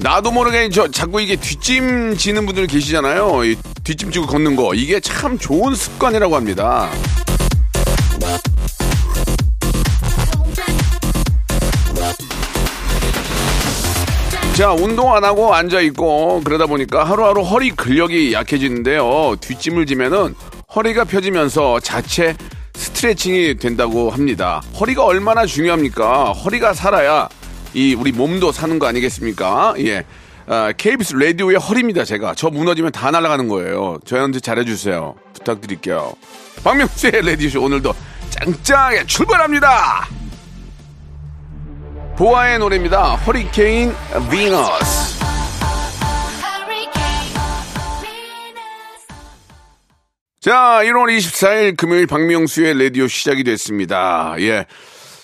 나도 모르게 저 자꾸 이게 뒷짐 지는 분들 계시잖아요. 이 뒷짐 지고 걷는 거 이게 참 좋은 습관이라고 합니다. 자, 운동 안 하고 앉아 있고 그러다 보니까 하루하루 허리 근력이 약해지는데요. 뒷짐을 지면은 허리가 펴지면서 자체 스트레칭이 된다고 합니다. 허리가 얼마나 중요합니까? 허리가 살아야 이 우리 몸도 사는 거 아니겠습니까? 예. 아, KBS 라디오의 허리입니다, 제가. 저 무너지면 다 날아가는 거예요. 저한테 잘해주세요. 부탁드릴게요. 박명수의 라디오쇼 오늘도 짱짱하게 출발합니다! 보아의 노래입니다. 허리케인 비너스. 자, 1월 24일 금요일 박명수의 라디오 시작이 됐습니다. 예.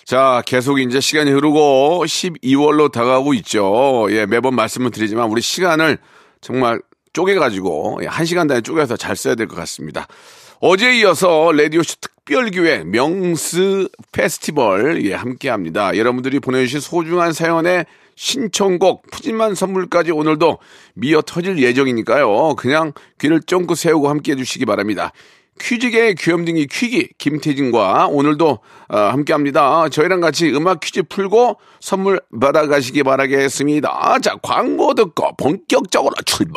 자, 계속 이제 시간이 흐르고 12월로 다가오고 있죠. 예, 매번 말씀을 드리지만 우리 시간을 정말 쪼개가지고 예, 한 시간 단위 쪼개서 잘 써야 될 것 같습니다. 어제에 이어서 라디오쇼 특별기획 명스 페스티벌 예, 함께 합니다. 여러분들이 보내주신 소중한 사연에 신청곡 푸짐한 선물까지 오늘도 미어 터질 예정이니까요. 그냥 귀를 쫑긋 세우고 함께 해 주시기 바랍니다. 퀴즈계의 귀염둥이 퀴기 김태진과 오늘도 어, 함께합니다. 저희랑 같이 음악 퀴즈 풀고 선물 받아가시기 바라겠습니다. 자 광고 듣고 본격적으로 출발.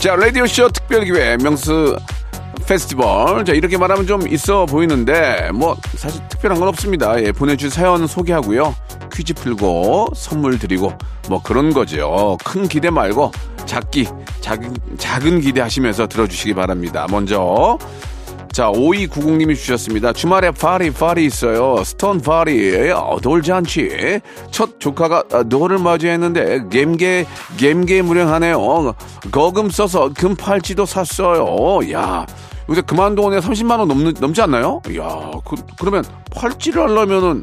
자 라디오쇼 특별기획 명수 페스티벌. 자 이렇게 말하면 좀 있어 보이는데 뭐 사실 특별한 건 없습니다. 예, 보내주신 사연 소개하고요. 퀴즈 풀고 선물 드리고 뭐 그런 거죠. 큰 기대 말고 작기 작은 작은 기대 하시면서 들어주시기 바랍니다. 먼저 자, 5290님이 주셨습니다. 주말에 party, party 있어요. Stone party, 어, 돌잔치. 첫 조카가 어, 돌을 맞이했는데, 감개, 감개 무량하네요. 거금 써서 금 팔찌도 샀어요. 야 요새 금 한 돈에 30만원 넘, 넘지 않나요? 야 그, 그러면 팔찌를 하려면은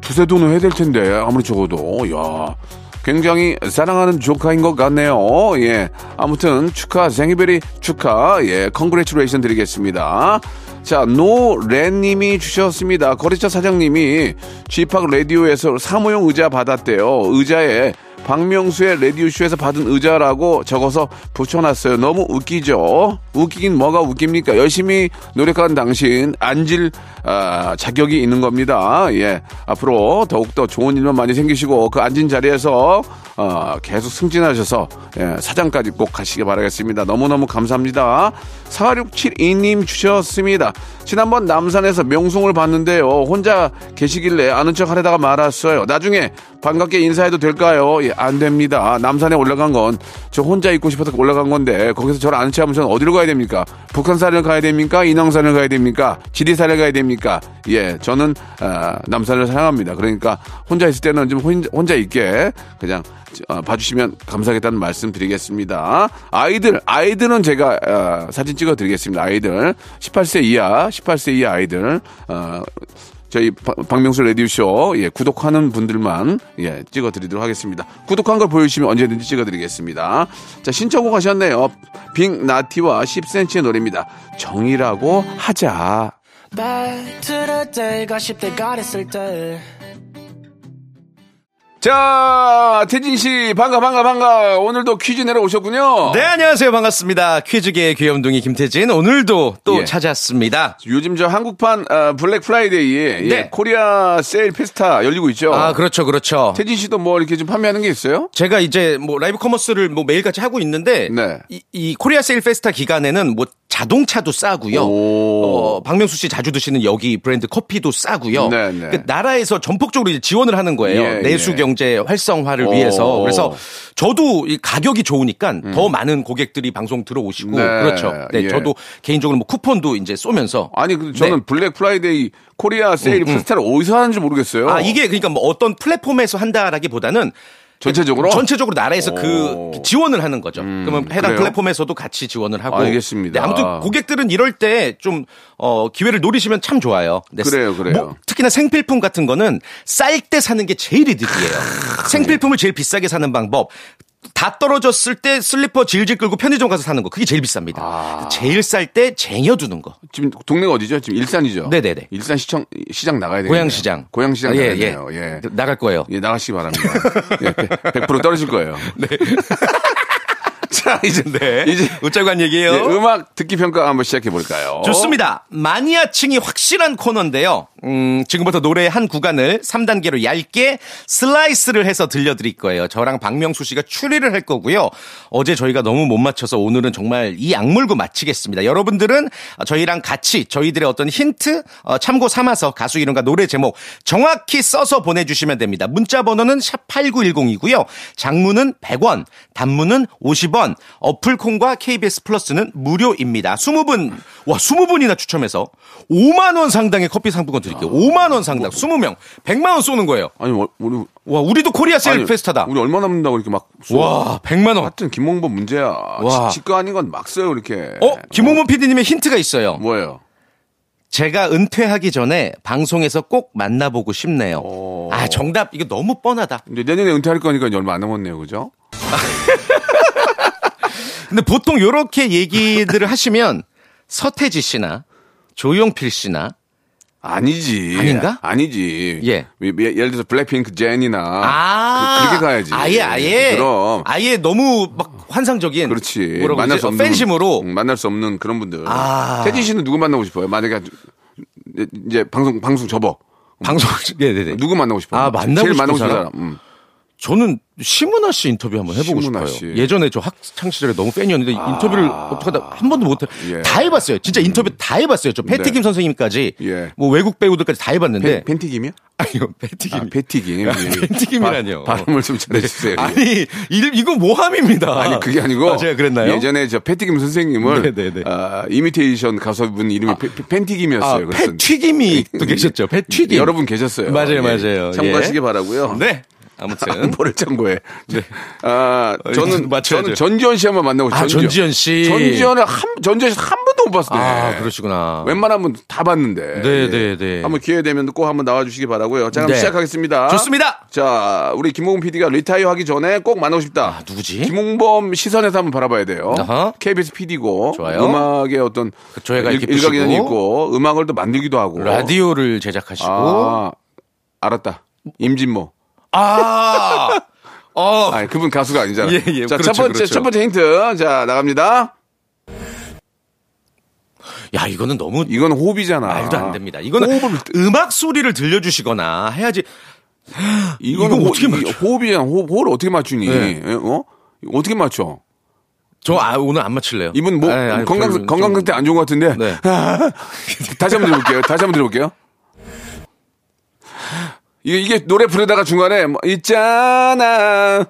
두세 돈은 해야 될 텐데, 아무리 적어도. 야 굉장히 사랑하는 조카인 것 같네요. 예. 아무튼 축하, 생일 very 축하. 예. Congratulation 드리겠습니다. 자, 노랜님이 주셨습니다. 거래처 사장님이 쥐팍 라디오에서 사무용 의자 받았대요. 의자에 박명수의 라디오쇼에서 받은 의자라고 적어서 붙여놨어요. 너무 웃기죠? 웃기긴 뭐가 웃깁니까? 열심히 노력한 당신 앉을 아, 자격이 있는 겁니다. 예, 앞으로 더욱더 좋은 일만 많이 생기시고 그 앉은 자리에서 어, 계속 승진하셔서 예, 사장까지 꼭 가시기 바라겠습니다. 너무너무 감사합니다. 4672님 주셨습니다. 지난번 남산에서 명송을 봤는데요. 혼자 계시길래 아는 척 하려다가 말았어요. 나중에 반갑게 인사해도 될까요? 예, 안 됩니다. 남산에 올라간 건 저 혼자 있고 싶어서 올라간 건데 거기서 저를 아는 척하면 저는 어디로 가야 됩니까? 북한산을 가야 됩니까? 인왕산을 가야 됩니까? 지리산을 가야 됩니까? 예, 저는 아, 남산을 사랑합니다. 그러니까 혼자 있을 때는 좀 혼- 혼자 있게 그냥 어, 봐주시면 감사하겠다는 말씀 드리겠습니다. 아이들, 아이들은 제가 어, 사진 찍어 드리겠습니다. 아이들 18세 이하, 18세 이하 아이들 어, 저희 박- 박명수 라디오쇼 예, 구독하는 분들만 예, 찍어드리도록 하겠습니다. 구독한 걸 보여주시면 언제든지 찍어드리겠습니다. 자 신청곡 하셨네요. 빅나티와 10cm의 노래입니다. 정이라고 하자. 자, 태진 씨, 반가, 반가, 반가. 오늘도 퀴즈 내러 오셨군요. 네, 안녕하세요. 반갑습니다. 퀴즈계의 귀염둥이 김태진. 오늘도 또 예. 찾아왔습니다. 요즘 저 한국판 아, Black Friday에 예, 네. 코리아 세일 페스타 열리고 있죠. 아, 그렇죠, 그렇죠. 태진 씨도 뭐 이렇게 좀 판매하는 게 있어요? 제가 이제 뭐 live commerce를 뭐 매일같이 하고 있는데 네. 이, 이 코리아 세일 페스타 기간에는 뭐 자동차도 싸고요. 오. 어, 박명수 씨 자주 드시는 여기 브랜드 커피도 싸고요. 그 나라에서 전폭적으로 지원을 하는 거예요. 예, 내수 예. 경제 활성화를 오. 위해서. 그래서 저도 이 가격이 좋으니까 더 많은 고객들이 방송 들어오시고 음. 네, 그렇죠. 네, 예. 저도 개인적으로 뭐 쿠폰도 이제 쏘면서 아니, 근데 저는 네. Black Friday 코리아 세일 페스타를 어디서 하는지 모르겠어요. 아, 이게 그러니까 뭐 어떤 플랫폼에서 한다라기보다는 전체적으로? 전체적으로 나라에서 오. 그 지원을 하는 거죠. 그러면 해당 그래요? 플랫폼에서도 같이 지원을 하고. 알겠습니다. 네, 아무튼 고객들은 이럴 때 좀 어, 기회를 노리시면 참 좋아요. 네, 그래요, 그래요. 뭐, 특히나 생필품 같은 거는 쌀 때 사는 게 제일 이득이에요. 생필품을 제일 비싸게 사는 방법. 다 떨어졌을 때 슬리퍼 질질 끌고 편의점 가서 사는 거 그게 제일 비쌉니다. 아. 제일 쌀 때 쟁여두는 거. 지금 동네가 어디죠? 지금 일산이죠? 네네네. 일산 시청, 시장 나가야 되겠네요. 고양시장. 고양시장 아, 예, 나가야 돼요. 예. 예. 나갈 거예요. 예, 나가시기 바랍니다. 예, 100% 떨어질 거예요. 네. 자, 이제, 네. 이제 웃자고 한 얘기예요. 네, 음악 듣기 평가 한번 시작해 볼까요? 좋습니다. 마니아층이 확실한 코너인데요. 음, 지금부터 노래 한 구간을 3단계로 얇게 슬라이스를 해서 들려드릴 거예요. 저랑 박명수 씨가 추리를 할 거고요. 어제 저희가 너무 못 맞춰서 오늘은 정말 이 악물고 마치겠습니다. 여러분들은 저희랑 같이 저희들의 어떤 힌트 어, 참고 삼아서 가수 이름과 노래 제목 정확히 써서 보내주시면 됩니다. 문자 번호는 샵 8910이고요. 장문은 100원, 단문은 50원, 어플콘과 KBS 플러스는 무료입니다. 20분, 와, 20분이나 추첨해서 5만 원 상당의 커피 상품권 드릴게요. 5만 원 상당, 20명, 100만 원 쏘는 거예요. 아니, 뭐, 우리. 와, 우리도 코리아 세일 아니, 페스타다. 우리 얼마 남는다고 이렇게 막. 와, 100만 원. 하여튼 김홍범 문제야. 와. 지- 지 거 아닌 건 막 써요, 이렇게. 어, 김홍문 PD님의 힌트가 있어요. 뭐예요? 제가 은퇴하기 전에 방송에서 꼭 만나보고 싶네요. 오. 아, 정답, 이거 너무 뻔하다. 이제 내년에 은퇴할 거니까 얼마 안 남았네요, 그죠? 근데 보통 요렇게 얘기들을 하시면 서태지 씨나 조용필 씨나 아니지. 아닌가? 아니지. 예. 예- 예를 들어서 블랙핑크 제니나. 아, 그, 렇게 가야지. 아예 아예 그럼. 아예 너무 막 환상적인 그렇지. 만날? 수 어, 없는 팬심으로 음, 만날 수 없는 그런 분들. 아. 태진 씨는 누구 만나고 싶어요? 만약에 이제 방송 방송 접어. 방송 네네네 누구 만나고 싶어요? 아, 만나고 제일 싶은 사람? 사람. 음. 저는 심은하 씨 인터뷰 한번 해보고 싶어요. 씨. 예전에 저 학창 시절에 너무 팬이었는데 인터뷰를 어떡하다 한 번도 못 해. 예. 다 해봤어요. 진짜 인터뷰 다 해봤어요. 저 패티김 네. 선생님까지 예. 뭐 외국 배우들까지 다 해봤는데 팬, 팬티김이요? 아니요 패티김 아, 패티김. 예. 팬티김이라뇨. 바- 발음을 좀 잘해주세요. 아니 이, 이거 모함입니다. 아니 그게 아니고 아, 제가 그랬나요? 예전에 저 패티김 선생님을 네네네. 아, 이미테이션 가수분 이름이 패, 팬티김이었어요. 아, 패튀김이 또 계셨죠. 패튀김. 여러분 계셨어요. 맞아요, 예. 맞아요. 참고하시기 예. 바라고요. 네. 아무튼 뭐를 참고해. 아, 어, 저는 맞춰야죠. 저는 전지현 씨 한번 만나고 아, 전지현 씨. 전지현을 한 전지현 씨한 번도 못 봤어요. 아 그러시구나. 웬만하면 다 봤는데. 네, 예. 네, 네. 한번 기회 되면 꼭 한번 나와 주시기 바라고요. 자, 그럼 네. 시작하겠습니다. 좋습니다. 자, 우리 김홍 PD가 리타이어 하기 전에 꼭 만나고 싶다. 아, 누구지? 김홍범 시선에서 한번 바라봐야 돼요. 어허. KBS PD고 좋아요. 음악의 어떤 조예가 일- 깊으시고. 일각견이 있고 음악을 또 만들기도 하고. 라디오를 제작하시고 아, 알았다. 임진모. 아, 어, 아, 그분 가수가 아니잖아. 예, 예, 자, 그렇죠, 첫 번째 그렇죠. 첫 번째 힌트. 자, 나갑니다. 야 이거는 너무 이건 호흡이잖아. 말도 안 됩니다. 이거는 호흡을 음악 소리를 들려주시거나 해야지. 이거는 이거 호, 어떻게 맞춰? 호흡이잖아. 호흡, 호흡을 어떻게 맞추니? 네. 예, 어? 어떻게 맞춰? 저 아, 오늘 안 맞힐래요. 이분 뭐 아니, 아니, 건강 별로 건강 좀- 상태 안 좋은 것 같은데. 네. 다시 한번 들어볼게요. 다시 한번 들어볼게요. 이게, 이게 노래 부르다가 중간에 뭐 있잖아.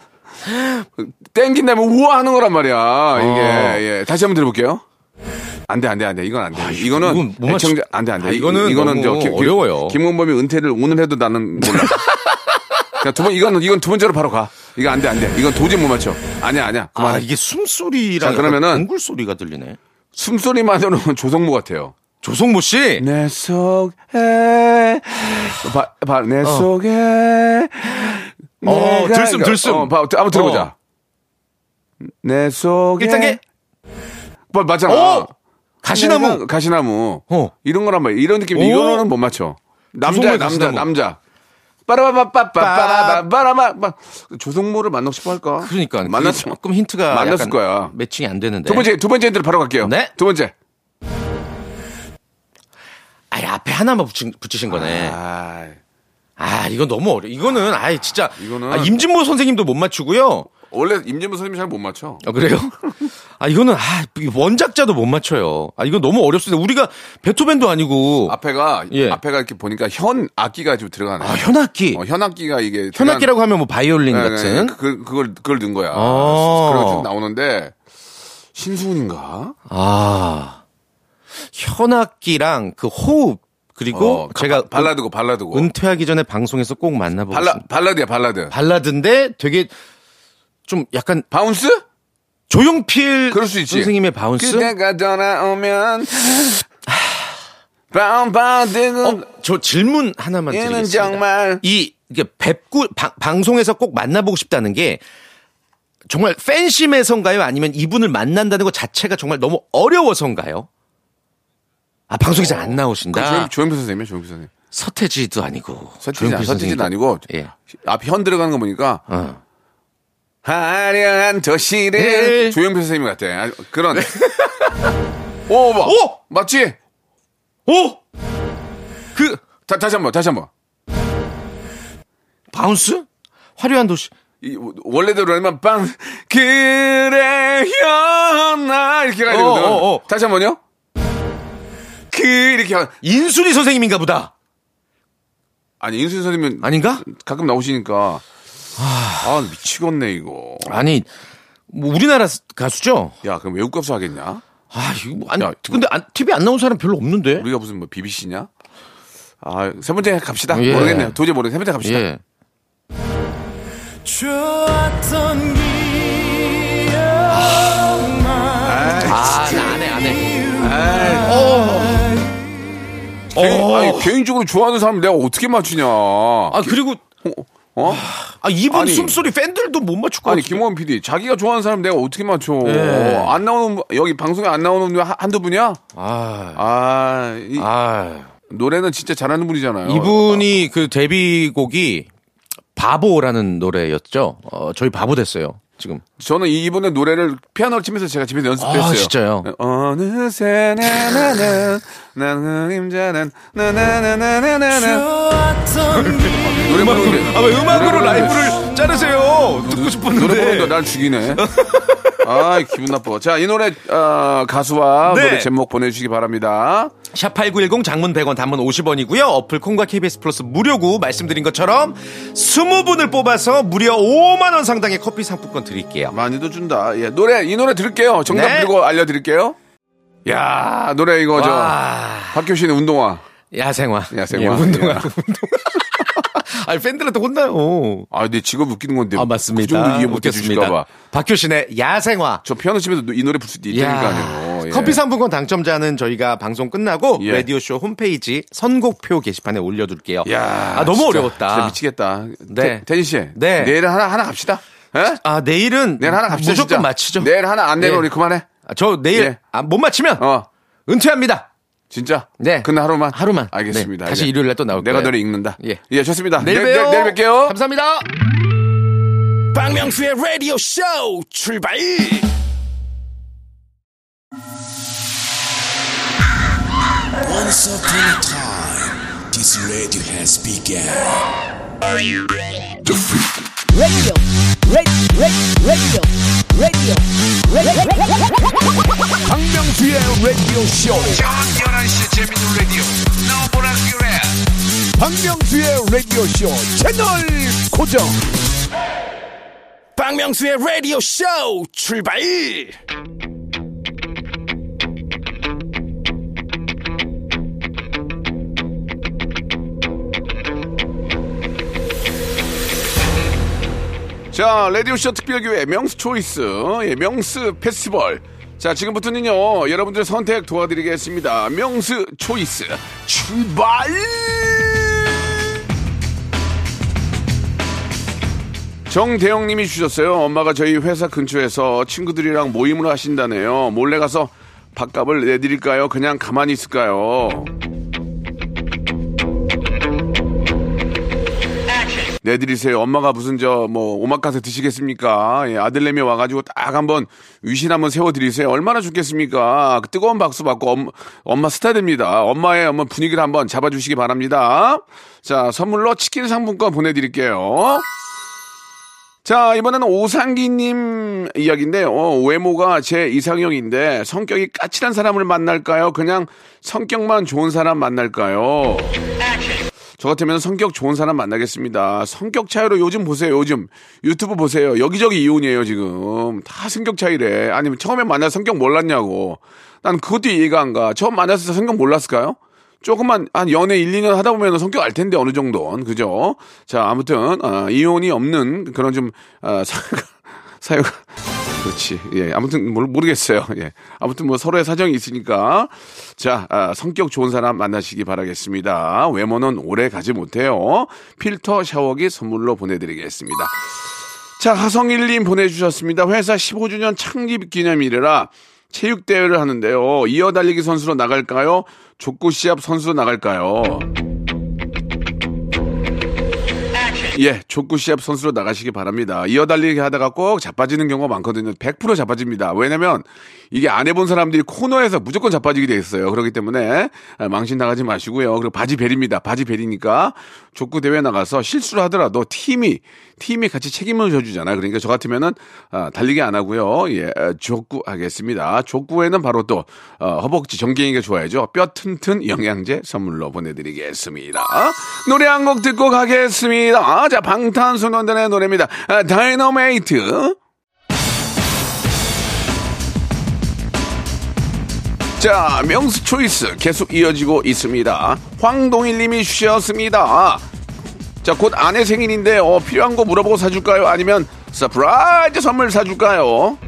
땡긴 다음에 우와 하는 거란 말이야. 이게 어. 예. 다시 한번 들어볼게요. 안 돼, 안 돼, 안 돼. 이건 안 돼. 이거는 아, 이건 못 맞추- 애청자 안 돼, 안 돼. 아, 이거는 너무 어려워요. 김원범이 은퇴를 오늘 해도 나는 몰라. 그냥 두 번, 이거는, 이건 두 번째로 바로 가. 이거 안 돼, 안 돼. 이건 도저히 못 맞춰. 아니야, 아니야. 아 그만해. 이게 숨소리랑 자, 그러면은- 동굴 소리가 들리네. 숨소리만으로는 조성모 같아요. 조성모 씨. 내 속에 봐, 봐, 내 속에 어, 들숨, 들숨. 어, 봐, 한번 들어보자. 어. 내 속에 1단계. 봐, 맞잖아. 어! 가시나무. 가시나무. 어. 이런 거란 말이야. 이런 느낌. 오. 이거는 못 맞춰. 남자, 남자. 남자. 빠라바빠빠빠라바 빠라바 빠 조성모를 만나고 싶어 할까? 그러니까 만났 조금 힌트가 만났을 거야. 매칭이 안 되는데. 두 번째 두 번째 힌트로 바로 갈게요. 네. 두 번째. 아예 앞에 하나만 붙인, 붙이신 거네. 아, 아, 이건 너무 어려. 이거는 아예 진짜 이거는- 아, 임진모 선생님도 못 맞추고요. 원래 임진모 선생님 잘 못 맞춰. 아, 그래요? 아, 이거는 아, 이 원작자도 못 맞춰요. 아, 이건 너무 어렵습니다. 우리가 베토벤도 아니고 앞에가 예. 앞에가 이렇게 보니까 현 악기가 좀 들어가네. 아, 현악기. 어, 현 악기가 이게 현악기라고 하면 뭐 바이올린 네, 같은. 네, 그, 그걸 그걸 넣은 거야. 아. 그래서 쭉 나오는데 신수훈인가? 아. 현악기랑 그 호흡 그리고 어, 제가 바- 발라드고 발라드고. 은퇴하기 전에 방송에서 꼭 만나보고 발라 발라드야 발라드. 발라드인데 되게 좀 약간 bounce? 조용필 그럴 수 있지. 선생님의 Bounce. 그대가 돌아서면 bounce bounce 두근 어, 저 질문 하나만 드리겠습니다. 정말 이 이게 뵙고 방- 방송에서 꼭 만나보고 싶다는 게 정말 팬심에서인가요? 아니면 이분을 만난다는 것 자체가 정말 너무 어려워서인가요? 아 방송에서 안그 나오신다. 조용, 조용필 선생님이야 조용필 선생님. 서태지도 아니고 서태지 서태지는 아니고 예. 앞현 들어가는 거 보니까 어. 화려한 도시를 네. 조용필 선생님 같아. 아, 그런. 오, 봐. 오! 맞지? 오! 그 다, 다시 한 번, 다시 한 번. bounce? 화려한 도시. 이, 원래대로라면 빵 그래 현아 이렇게 가야 되거든. 어, 어, 어. 다시 한 번요. 그 이렇게 하- 인순이 선생님인가 보다. 아니 인수 선생님은 아닌가? 가끔 나오시니까 아, 미치겠네 이거. 아니 뭐 우리나라 가수죠? 야 그럼 외국 가수 하겠냐? 아, 이거 뭐- 아니 야, 근데 안, TV 안 나온 사람 별로 없는데. 우리가 무슨 뭐 BBC냐? 아 세 번째 갑시다. 예. 모르겠네요. 도저히 모르겠네. 세 번째 갑시다. 예. 좋았던 아, 개인, 어. 개인적으로 좋아하는 사람 내가 어떻게 맞추냐? 아, 그리고 어? 아, 이분 아니. 숨소리 팬들도 못 맞출 것 아니. 김원 PD 자기가 좋아하는 사람 내가 어떻게 맞춰? 예. 안 나오는 분- 여기 방송에 안 나오는 분 한- 한두 분이야? 아. 아, 이, 아. 노래는 진짜 잘하는 분이잖아요. 이분이 그 데뷔곡이 바보라는 노래였죠. 어, 저희 바보 됐어요. 지금. 저는 이- 이분의 노래를 피아노를 치면서 제가 집에서 연습했어요. 아, 진짜요? 어느새 나나는 나는 힘자는 나나나나나나 노래 부르는데 아, 왜 음악으로 노래 라이브를 자르세요? 듣고 노래 싶었는데. 부르는데 날 죽이네. 아, 기분 나빠. 자, 이 노래 어, 가수와 네. 노래 제목 보내주시기 바랍니다. 샵8910 장문 100원 단문 50원이고요. 어플 콩과 KBS 플러스 무료고 말씀드린 것처럼 20분을 뽑아서 무려 5만 원 상당의 커피 상품권 드릴게요. 많이도 준다. 예, 노래 이 노래 들을게요. 정답 네. 그리고 알려드릴게요. 야, 노래 이거 저 와. 박효신의 운동화. 야생화. 야생화. 예, 운동화. 예. 운동화. 아니 팬들한테 혼나요. 아, 내 직업 웃기는 건데. 아 맞습니다. 그 정도 이해 못 웃겼습니다. 해주실까봐. 박효신의 야생화. 저 피아노 치면서 이 노래 부를 수도 있다니까요. 예. 커피 상품권 당첨자는 저희가 방송 끝나고 예. 라디오 쇼 홈페이지 선곡표 게시판에 올려둘게요. 야, 아 너무 진짜, 어려웠다. 진짜 미치겠다. 네. 태- 태진 씨. 네. 내일 하나 하나 갑시다. 예? 아 내일은 내일 하나 갑시다. 무조건 진짜. 맞히죠. 내일 하나 안 예. 우리 그만해. 아, 저 내일 예. 아, 못 맞히면 어, 은퇴합니다. 진짜. 네. 그날 하루만. 하루만. 알겠습니다. 네. 다시 이제 일요일 날또 나올 내가 거예요. 노래 읽는다. 예. 좋습니다. 내일 봬요. 내일, 내일 뵐게요. 감사합니다. 박명수의 라디오 쇼 출발 Once upon a time, this radio has begun. radio, radio, radio, radio, radio. 박명수의 라디오 쇼. 박명수의 라디오 쇼 채널 고정. 박명수의 라디오 쇼 출발 자, 라디오쇼 특별기회 명수 초이스, 예, 명수 페스티벌. 자, 지금부터는요, 여러분들 선택 도와드리겠습니다. 명수 초이스, 출발! 정대영 님이 주셨어요. 엄마가 저희 회사 근처에서 친구들이랑 모임을 하신다네요. 몰래 가서 밥값을 내드릴까요? 그냥 가만히 있을까요? 내드리세요. 엄마가 무슨 저 뭐 오마카세 드시겠습니까? 예, 아들내미 와가지고 딱 한번 위신 한번 세워드리세요. 얼마나 좋겠습니까? 그 뜨거운 박수 받고 엄, 엄마 스타 됩니다. 엄마의 엄마 분위기를 한번 잡아주시기 바랍니다. 자, 선물로 치킨 상품권 보내드릴게요. 자, 이번에는 오상기님 이야기인데요. 어, 외모가 제 이상형인데 성격이 까칠한 사람을 만날까요? 그냥 성격만 좋은 사람 만날까요? 저 같으면 성격 좋은 사람 만나겠습니다. 성격 차이로 요즘 보세요. 요즘 유튜브 보세요. 여기저기 이혼이에요, 지금. 다 성격 차이래. 아니면 처음에 만나 성격 몰랐냐고. 난 그것도 이해가 안 가. 처음 만났을 때 성격 몰랐을까요? 조금만 한 연애 1, 2년 하다 보면 성격 알 텐데 어느 정도는 그죠? 자 아무튼 어, 이혼이 없는 그런 좀 어, 사유가 사유가 그렇지 예 아무튼 모르, 모르겠어요 예 아무튼 뭐 서로의 사정이 있으니까 자 아, 성격 좋은 사람 만나시기 바라겠습니다 외모는 오래 가지 못해요 필터 샤워기 선물로 보내드리겠습니다. 자, 하성일님 보내주셨습니다. 회사 15주년 창립 기념일이라 체육 대회를 하는데요. 이어 달리기 선수로 나갈까요? 족구 시합 선수로 나갈까요? 예, 족구 시합 선수로 나가시기 바랍니다. 이어달리기 하다가 꼭 자빠지는 경우가 많거든요. 100% 자빠집니다. 왜냐면 이게 안 해본 사람들이 코너에서 무조건 자빠지게 돼 있어요. 그렇기 때문에 망신 나가지 마시고요. 그리고 바지 벨입니다. 바지 벨이니까 족구 대회 나가서 실수를 하더라도 팀이 팀이 같이 책임을 져주잖아요. 그러니까 저 같으면은 아, 달리기 안 하고요. 예, 족구 하겠습니다. 족구에는 바로 또 어, 허벅지 정갱이가 좋아야죠. 뼈 튼튼 영양제 선물로 보내드리겠습니다. 노래 한 곡 듣고 가겠습니다. 자, 방탄소년단의 노래입니다. 아, 다이너메이트. 자, 명수 choice 계속 이어지고 있습니다. 황동일 님이 주셨습니다. 자, 곧 아내 생일인데, 어, 필요한 거 물어보고 사줄까요? 아니면 surprise 선물 사줄까요?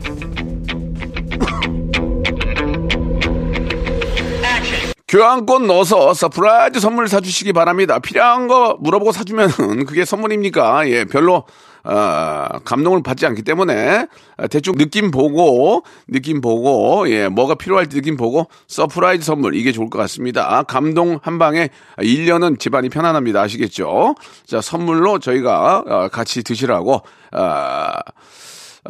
교환권 넣어서 surprise 선물 사주시기 바랍니다. 필요한 거 물어보고 사주면은 그게 선물입니까? 예, 별로 어, 감동을 받지 않기 때문에 대충 느낌 보고 느낌 보고 예, 뭐가 필요할지 느낌 보고 surprise 선물 이게 좋을 것 같습니다. 감동 한 방에 1년은 집안이 편안합니다. 아시겠죠? 자, 선물로 저희가 어, 같이 드시라고 어,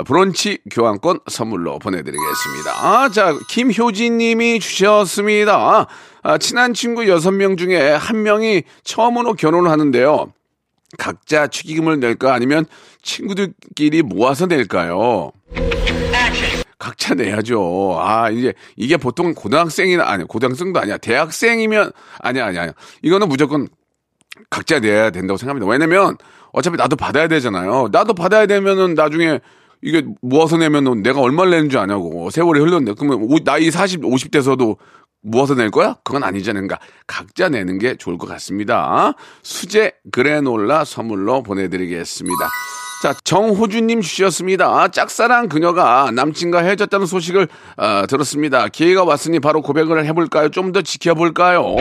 브런치 교환권 선물로 보내드리겠습니다. 아, 자, 김효진 님이 주셨습니다. 아, 친한 친구 6명 중에 한 명이 처음으로 결혼을 하는데요. 각자 축의금을 낼까 아니면 친구들끼리 모아서 낼까요? 각자 내야죠. 아, 이제 이게 보통 고등학생이나 아니 고등학생도 아니야. 대학생이면 아니야, 아니야. 아니야. 이거는 무조건 각자 내야 된다고 생각합니다. 왜냐면 어차피 나도 받아야 되잖아요. 나도 받아야 되면은 나중에 이게 모아서 내면은 내가 얼마를 내는 줄 아냐고. 세월이 흘렀는데. 그러면 오- 나이 40, 50대서도 모아서 낼 거야? 그건 아니잖아요. 그러니까 각자 내는 게 좋을 것 같습니다. 수제 그래놀라 선물로 보내드리겠습니다. 자, 정호주님 주셨습니다. 짝사랑 그녀가 남친과 헤어졌다는 소식을 어, 들었습니다. 기회가 왔으니 바로 고백을 해볼까요? 좀 더 지켜볼까요?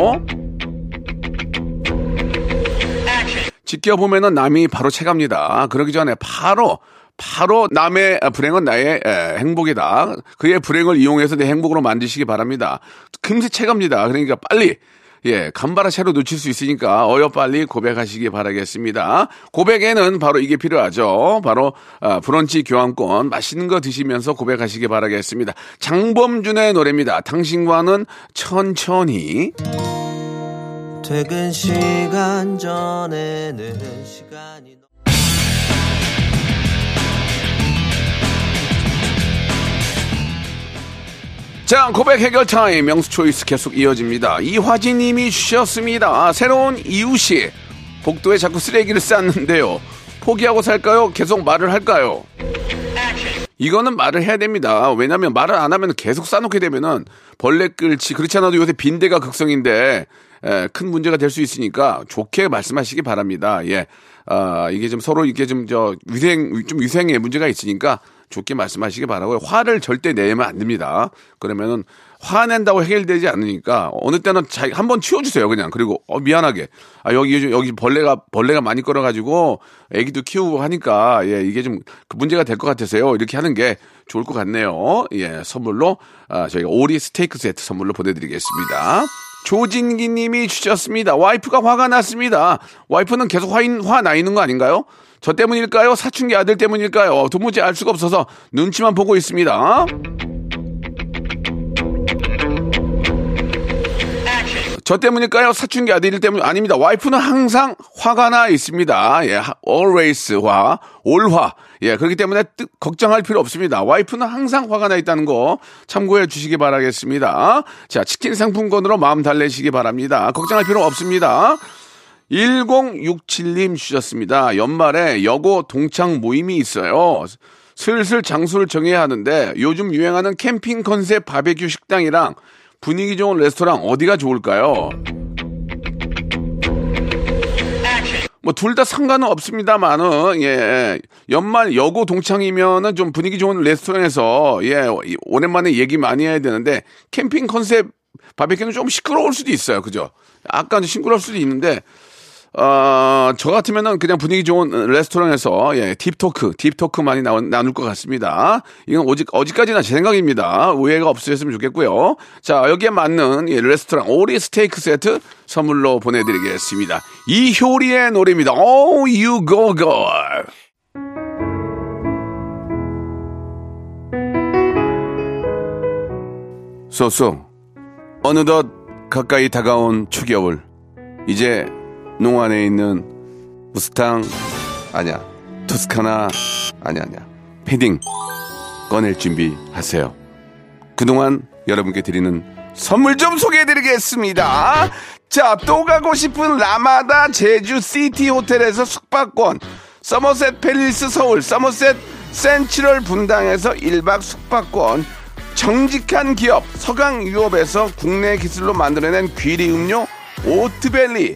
지켜보면은 남이 바로 채갑니다. 그러기 전에 바로 바로 남의 불행은 나의 에, 행복이다. 그의 불행을 이용해서 내 행복으로 만드시기 바랍니다. 금세 채갑니다. 그러니까 빨리 예, 간바라 채로 놓칠 수 있으니까 어여 빨리 고백하시기 바라겠습니다. 고백에는 바로 이게 필요하죠. 바로 아, 브런치 교환권 맛있는 거 드시면서 고백하시기 바라겠습니다. 장범준의 노래입니다. 당신과는 천천히. 퇴근 시간 전에는 시간이 자, 고백 해결 타임 명수 choice 계속 이어집니다. 이화진 님이 주셨습니다. 새로운 이웃이 복도에 자꾸 쓰레기를 쌓는데요. 포기하고 살까요? 계속 말을 할까요? 이거는 말을 해야 됩니다. 왜냐면 말을 안 하면 계속 싸놓게 되면은 벌레 끓지 그렇지 않아도 요새 빈대가 극성인데 에, 큰 문제가 될 수 있으니까 좋게 말씀하시기 바랍니다. 예. 아, 이게 좀 서로 이게 좀 저 위생 좀 위생에 문제가 있으니까 좋게 말씀하시기 바라고요. 화를 절대 내면 안 됩니다. 그러면은 화낸다고 해결되지 않으니까 어느 때는 자 한번 치워주세요 그냥 그리고 어 미안하게 아 여기 여기 벌레가 벌레가 많이 끌어가지고 애기도 키우고 하니까 예 이게 좀 그 문제가 될 것 같아서요 이렇게 하는 게 좋을 것 같네요 예 선물로 아 저희가 오리 스테이크 세트 선물로 보내드리겠습니다 조진기 님이 주셨습니다. 와이프가 화가 났습니다. 와이프는 계속 화인, 화 나 있는 거 아닌가요? 저 때문일까요? 사춘기 아들 때문일까요? 도무지 알 수가 없어서 눈치만 보고 있습니다. 저 때문일까요? 사춘기 아들 때문 아닙니다. 와이프는 항상 화가 나 있습니다. 예, 하- always 화, 올화. 예, 그렇기 때문에 뜨- 걱정할 필요 없습니다. 와이프는 항상 화가 나 있다는 거 참고해 주시기 바라겠습니다. 자, 치킨 상품권으로 마음 달래시기 바랍니다. 걱정할 필요 없습니다. 1067님 주셨습니다. 연말에 여고 동창 모임이 있어요. 슬슬 장소를 정해야 하는데 요즘 유행하는 캠핑 컨셉 바베큐 식당이랑 분위기 좋은 레스토랑 어디가 좋을까요? 뭐 둘 다 상관은 없습니다만은 예 연말 여고 동창이면은 좀 분위기 좋은 레스토랑에서 예 이- 오랜만에 얘기 많이 해야 되는데 캠핑 컨셉 바베큐는 좀 시끄러울 수도 있어요 그죠? 약간 좀 싱그러울 수도 있는데 어, 저 같으면은 그냥 분위기 좋은 레스토랑에서, 예, deep talk, deep talk 많이 나, 나눌 것 같습니다. 이건 오직, 어디까지나 제 생각입니다. 오해가 없으셨으면 좋겠고요. 자, 여기에 맞는 예, 레스토랑 오리 스테이크 세트 선물로 보내드리겠습니다. 이효리의 노래입니다. Oh, you go, girl. 쏘쏘, 어느덧 가까이 다가온 초겨울. 이제 농 안에 있는 무스탕 아니야 토스카나 아니야 아니야 패딩 꺼낼 준비하세요. 그동안 여러분께 드리는 선물 좀 소개해드리겠습니다. 자, 또 가고 싶은 라마다 제주 시티 호텔에서 숙박권, 서머셋 팰리스 서울, 서머셋 센트럴 분당에서 1박 숙박권, 정직한 기업 서강유업에서 국내 기술로 만들어낸 귀리 음료 오트벨리,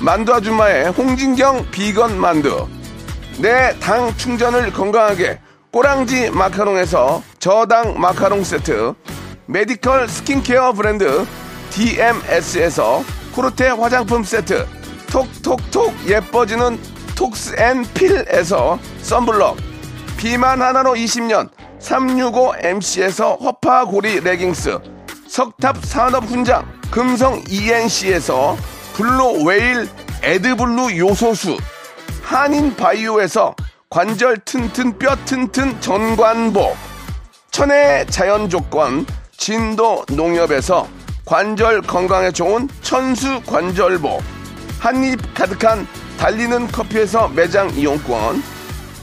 만두 아줌마의 홍진경 비건 만두. 내 당 충전을 건강하게 꼬랑지 마카롱에서 저당 마카롱 세트. medical skincare 브랜드 DMS에서 코르테 화장품 세트. 톡톡톡 예뻐지는 톡스앤필에서 썬블럭. 비만 하나로 20년 365MC에서 허파고리 레깅스. 석탑 산업 훈장 금성 ENC에서 블루 웨일 에드블루 요소수 한인 바이오에서 관절 튼튼 뼈 튼튼 전관보 천혜의 자연 조건 진도 농협에서 관절 건강에 좋은 천수 관절보 한입 가득한 달리는 커피에서 매장 이용권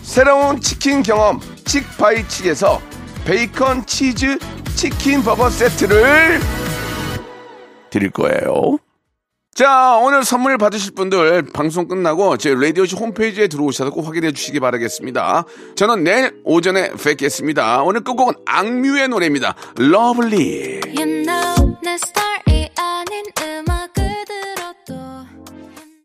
새로운 치킨 경험 칙바이칙에서 베이컨 치즈 치킨 버거 세트를 드릴 거예요. 자, 오늘 선물 받으실 분들 방송 끝나고 제 라디오쇼 홈페이지에 들어오셔서 꼭 확인해 주시기 바라겠습니다. 저는 내일 오전에 뵙겠습니다. 오늘 끝곡은 악뮤의 노래입니다. 러블리. You know,